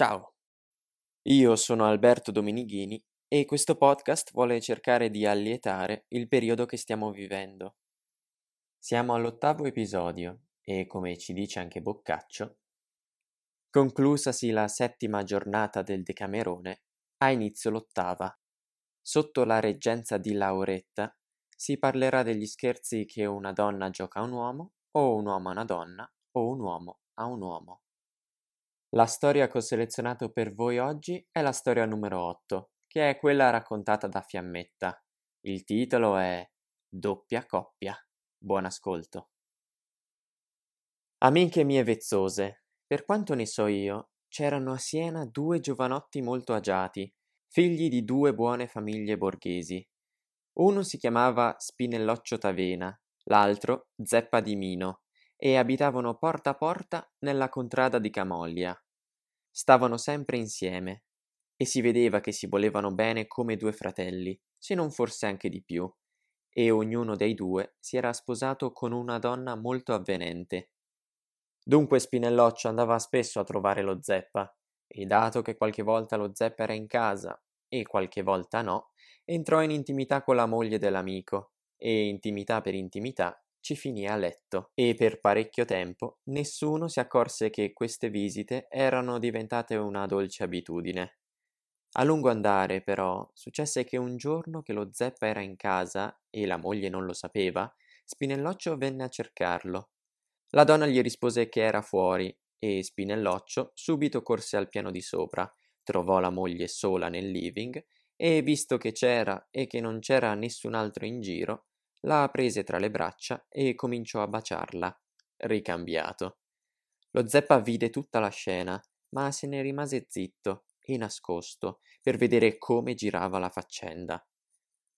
Ciao, io sono Alberto Dominighini e questo podcast vuole cercare di allietare il periodo che stiamo vivendo. Siamo all'ottavo episodio e, come ci dice anche Boccaccio, conclusasi la settima giornata del Decamerone, ha inizio l'ottava. Sotto la reggenza di Lauretta si parlerà degli scherzi che una donna gioca a un uomo, o un uomo a una donna, o un uomo a un uomo. La storia che ho selezionato per voi oggi è la storia numero 8, che è quella raccontata da Fiammetta. Il titolo è Doppia coppia. Buon ascolto. Amiche mie vezzose, per quanto ne so io, c'erano a Siena due giovanotti molto agiati, figli di due buone famiglie borghesi. Uno si chiamava Spinelloccio Tavena, l'altro Zeppa di Mino, e abitavano porta a porta nella contrada di Camoglia. Stavano sempre insieme e si vedeva che si volevano bene come due fratelli, se non forse anche di più, e ognuno dei due si era sposato con una donna molto avvenente. Dunque Spinelloccio andava spesso a trovare lo zeppa, e dato che qualche volta lo zeppa era in casa e qualche volta no, entrò in intimità con la moglie dell'amico, e intimità per intimità ci finì a letto e per parecchio tempo nessuno si accorse che queste visite erano diventate una dolce abitudine. A lungo andare, però, successe che un giorno che lo zeppa era in casa e la moglie non lo sapeva, Spinelloccio venne a cercarlo. La donna gli rispose che era fuori e Spinelloccio subito corse al piano di sopra, trovò la moglie sola nel living e, visto che c'era e che non c'era nessun altro in giro, la prese tra le braccia e cominciò a baciarla, ricambiato. Lo zeppa vide tutta la scena, ma se ne rimase zitto e nascosto per vedere come girava la faccenda.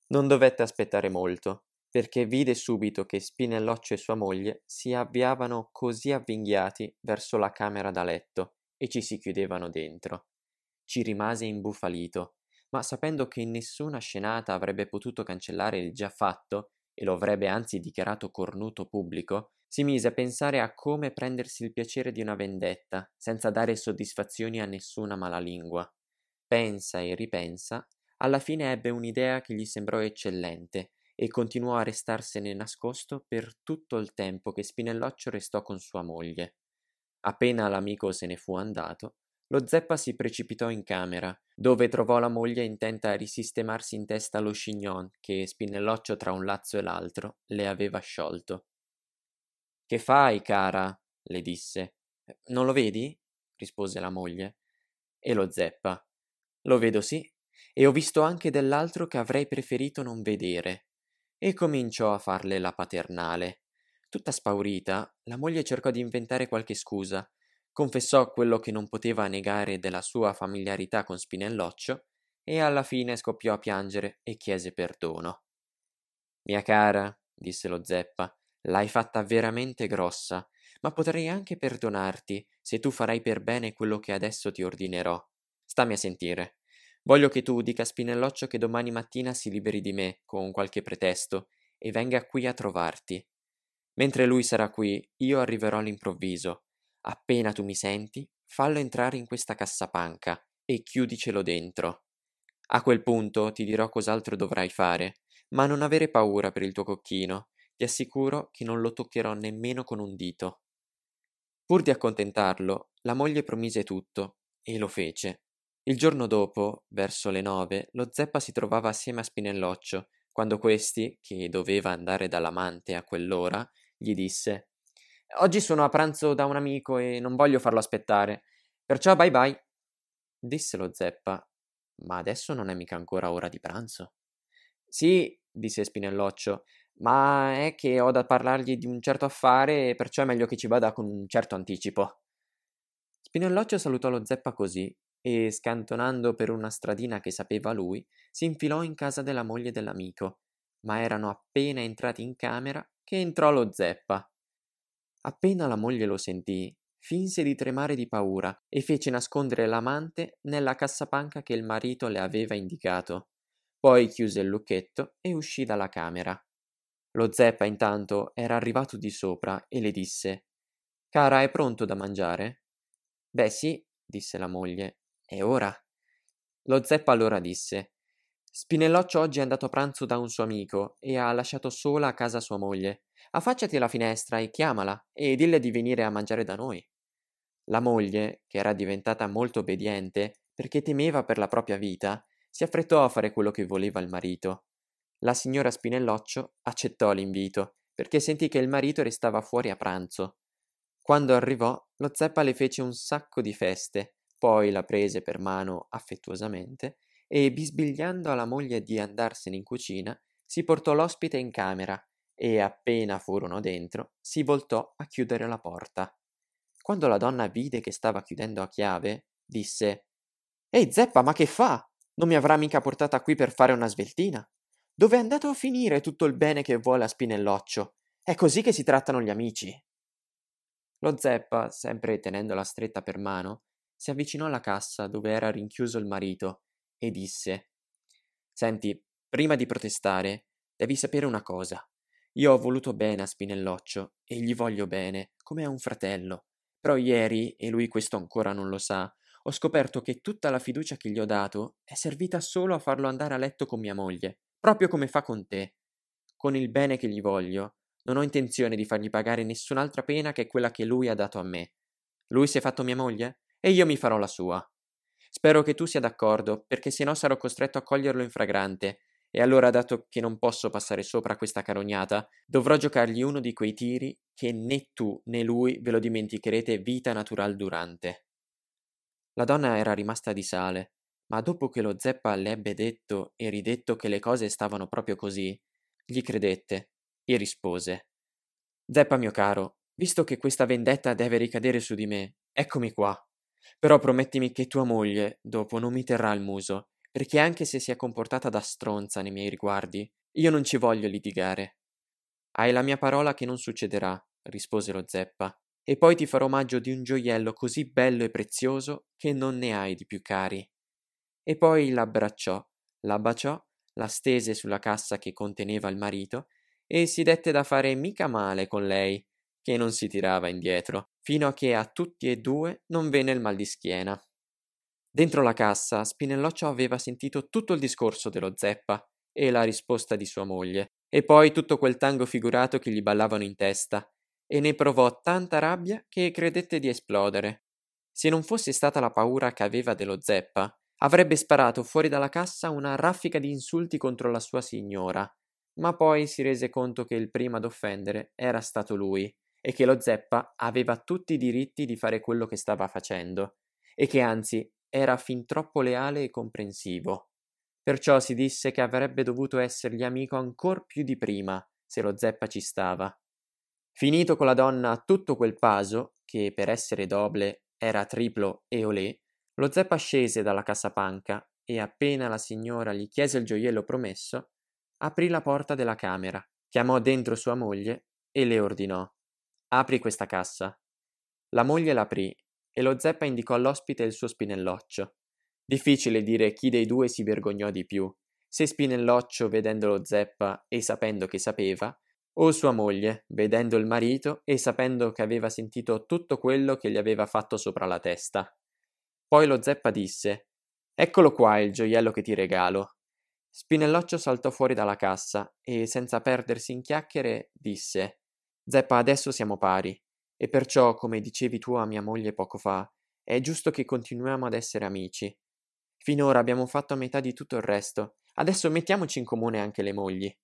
Non dovette aspettare molto, perché vide subito che Spinelloccio e sua moglie si avviavano così avvinghiati verso la camera da letto e ci si chiudevano dentro. Ci rimase imbufalito, ma sapendo che nessuna scenata avrebbe potuto cancellare il già fatto, e lo avrebbe anzi dichiarato cornuto pubblico, si mise a pensare a come prendersi il piacere di una vendetta, senza dare soddisfazioni a nessuna malalingua. Pensa e ripensa, alla fine ebbe un'idea che gli sembrò eccellente e continuò a restarsene nascosto per tutto il tempo che Spinelloccio restò con sua moglie. Appena l'amico se ne fu andato, lo zeppa si precipitò in camera, dove trovò la moglie intenta a risistemarsi in testa lo chignon che Spinelloccio tra un lazzo e l'altro le aveva sciolto. Che fai, cara? le disse. Non lo vedi? rispose la moglie. E lo zeppa. Lo vedo sì, e ho visto anche dell'altro che avrei preferito non vedere. E cominciò a farle la paternale. Tutta spaurita, la moglie cercò di inventare qualche scusa, confessò quello che non poteva negare della sua familiarità con Spinelloccio e alla fine scoppiò a piangere e chiese perdono. Mia cara, disse lo zeppa, l'hai fatta veramente grossa, ma potrei anche perdonarti se tu farai per bene quello che adesso ti ordinerò. Stammi a sentire. Voglio che tu dica a Spinelloccio che domani mattina si liberi di me con qualche pretesto e venga qui a trovarti. Mentre lui sarà qui, io arriverò all'improvviso Appena tu mi senti, fallo entrare in questa cassapanca e chiudicelo dentro. A quel punto ti dirò cos'altro dovrai fare, ma non avere paura per il tuo cocchino, ti assicuro che non lo toccherò nemmeno con un dito. Pur di accontentarlo, la moglie promise tutto, e lo fece. Il giorno dopo, verso le nove, lo zeppa si trovava assieme a Spinelloccio, quando questi, che doveva andare dall'amante a quell'ora, gli disse Oggi sono a pranzo da un amico e non voglio farlo aspettare. Perciò bye bye. Disse lo zeppa. Ma adesso non è mica ancora ora di pranzo. Sì, disse Spinelloccio, ma è che ho da parlargli di un certo affare e perciò è meglio che ci vada con un certo anticipo. Spinelloccio salutò lo zeppa così e, scantonando per una stradina che sapeva lui, si infilò in casa della moglie dell'amico. Ma erano appena entrati in camera che entrò lo zeppa. Appena la moglie lo sentì, finse di tremare di paura e fece nascondere l'amante nella cassapanca che il marito le aveva indicato. Poi chiuse il lucchetto e uscì dalla camera. Lo zeppa intanto era arrivato di sopra e le disse Cara, è pronto da mangiare? Beh sì, disse la moglie. E ora? Lo zeppa allora disse Spinelloccio oggi è andato a pranzo da un suo amico e ha lasciato sola a casa sua moglie. Affacciati alla finestra e chiamala e dille di venire a mangiare da noi. La moglie, che era diventata molto obbediente perché temeva per la propria vita, si affrettò a fare quello che voleva il marito. La signora Spinelloccio accettò l'invito perché sentì che il marito restava fuori a pranzo. Quando arrivò, lo zeppa le fece un sacco di feste, poi la prese per mano affettuosamente e, bisbigliando alla moglie di andarsene in cucina, si portò l'ospite in camera e, appena furono dentro, si voltò a chiudere la porta. Quando la donna vide che stava chiudendo a chiave, disse Ehi zeppa, ma che fa? Non mi avrà mica portata qui per fare una sveltina? Dove è andato a finire tutto il bene che vuole a Spinelloccio? È così che si trattano gli amici. Lo zeppa, sempre tenendola stretta per mano, si avvicinò alla cassa dove era rinchiuso il marito e disse Senti, prima di protestare, devi sapere una cosa. Io ho voluto bene a Spinelloccio e gli voglio bene, come a un fratello. Però ieri, e lui questo ancora non lo sa, ho scoperto che tutta la fiducia che gli ho dato è servita solo a farlo andare a letto con mia moglie, proprio come fa con te. Con il bene che gli voglio, non ho intenzione di fargli pagare nessun'altra pena che quella che lui ha dato a me. Lui si è fatto mia moglie e io mi farò la sua. Spero che tu sia d'accordo, perché se no sarò costretto a coglierlo in fragrante, e allora, dato che non posso passare sopra questa carognata, dovrò giocargli uno di quei tiri che né tu né lui ve lo dimenticherete vita natural durante. La donna era rimasta di sale, ma dopo che lo zeppa le ebbe detto e ridetto che le cose stavano proprio così, gli credette e rispose Zeppa mio caro, visto che questa vendetta deve ricadere su di me, eccomi qua. Però promettimi che tua moglie, dopo, non mi terrà il muso, perché anche se si è comportata da stronza nei miei riguardi, io non ci voglio litigare. Hai la mia parola che non succederà, rispose lo zeppa, e poi ti farò omaggio di un gioiello così bello e prezioso che non ne hai di più cari. E poi l'abbracciò, la baciò, la stese sulla cassa che conteneva il marito e si dette da fare mica male con lei, che non si tirava indietro, fino a che a tutti e due non venne il mal di schiena. Dentro la cassa Spinelloccio aveva sentito tutto il discorso dello zeppa e la risposta di sua moglie, e poi tutto quel tango figurato che gli ballavano in testa, e ne provò tanta rabbia che credette di esplodere. Se non fosse stata la paura che aveva dello zeppa, avrebbe sparato fuori dalla cassa una raffica di insulti contro la sua signora, ma poi si rese conto che il primo ad offendere era stato lui e che lo zeppa aveva tutti i diritti di fare quello che stava facendo e che anzi era fin troppo leale e comprensivo. Perciò si disse che avrebbe dovuto essergli amico ancor più di prima, se lo zeppa ci stava. Finito con la donna tutto quel paso, che per essere doble era triplo e olè, lo zeppa scese dalla cassapanca e appena la signora gli chiese il gioiello promesso, aprì la porta della camera, chiamò dentro sua moglie e le ordinò Apri questa cassa. La moglie l'aprì e lo zeppa indicò all'ospite il suo spinelloccio. Difficile dire chi dei due si vergognò di più, se Spinelloccio vedendo lo zeppa e sapendo che sapeva, o sua moglie, vedendo il marito e sapendo che aveva sentito tutto quello che gli aveva fatto sopra la testa. Poi lo zeppa disse Eccolo qua il gioiello che ti regalo. Spinelloccio saltò fuori dalla cassa e, senza perdersi in chiacchiere, disse Zeppa, adesso siamo pari. E perciò, come dicevi tu a mia moglie poco fa, è giusto che continuiamo ad essere amici. Finora abbiamo fatto a metà di tutto il resto, adesso mettiamoci in comune anche le mogli.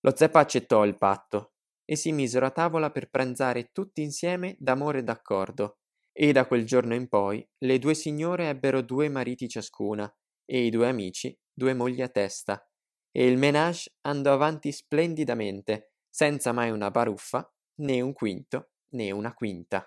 Lo zeppa accettò il patto e si misero a tavola per pranzare tutti insieme d'amore e d'accordo. E da quel giorno in poi le due signore ebbero due mariti ciascuna e i due amici due mogli a testa. E il menage andò avanti splendidamente, senza mai una baruffa né un quinto né una quinta.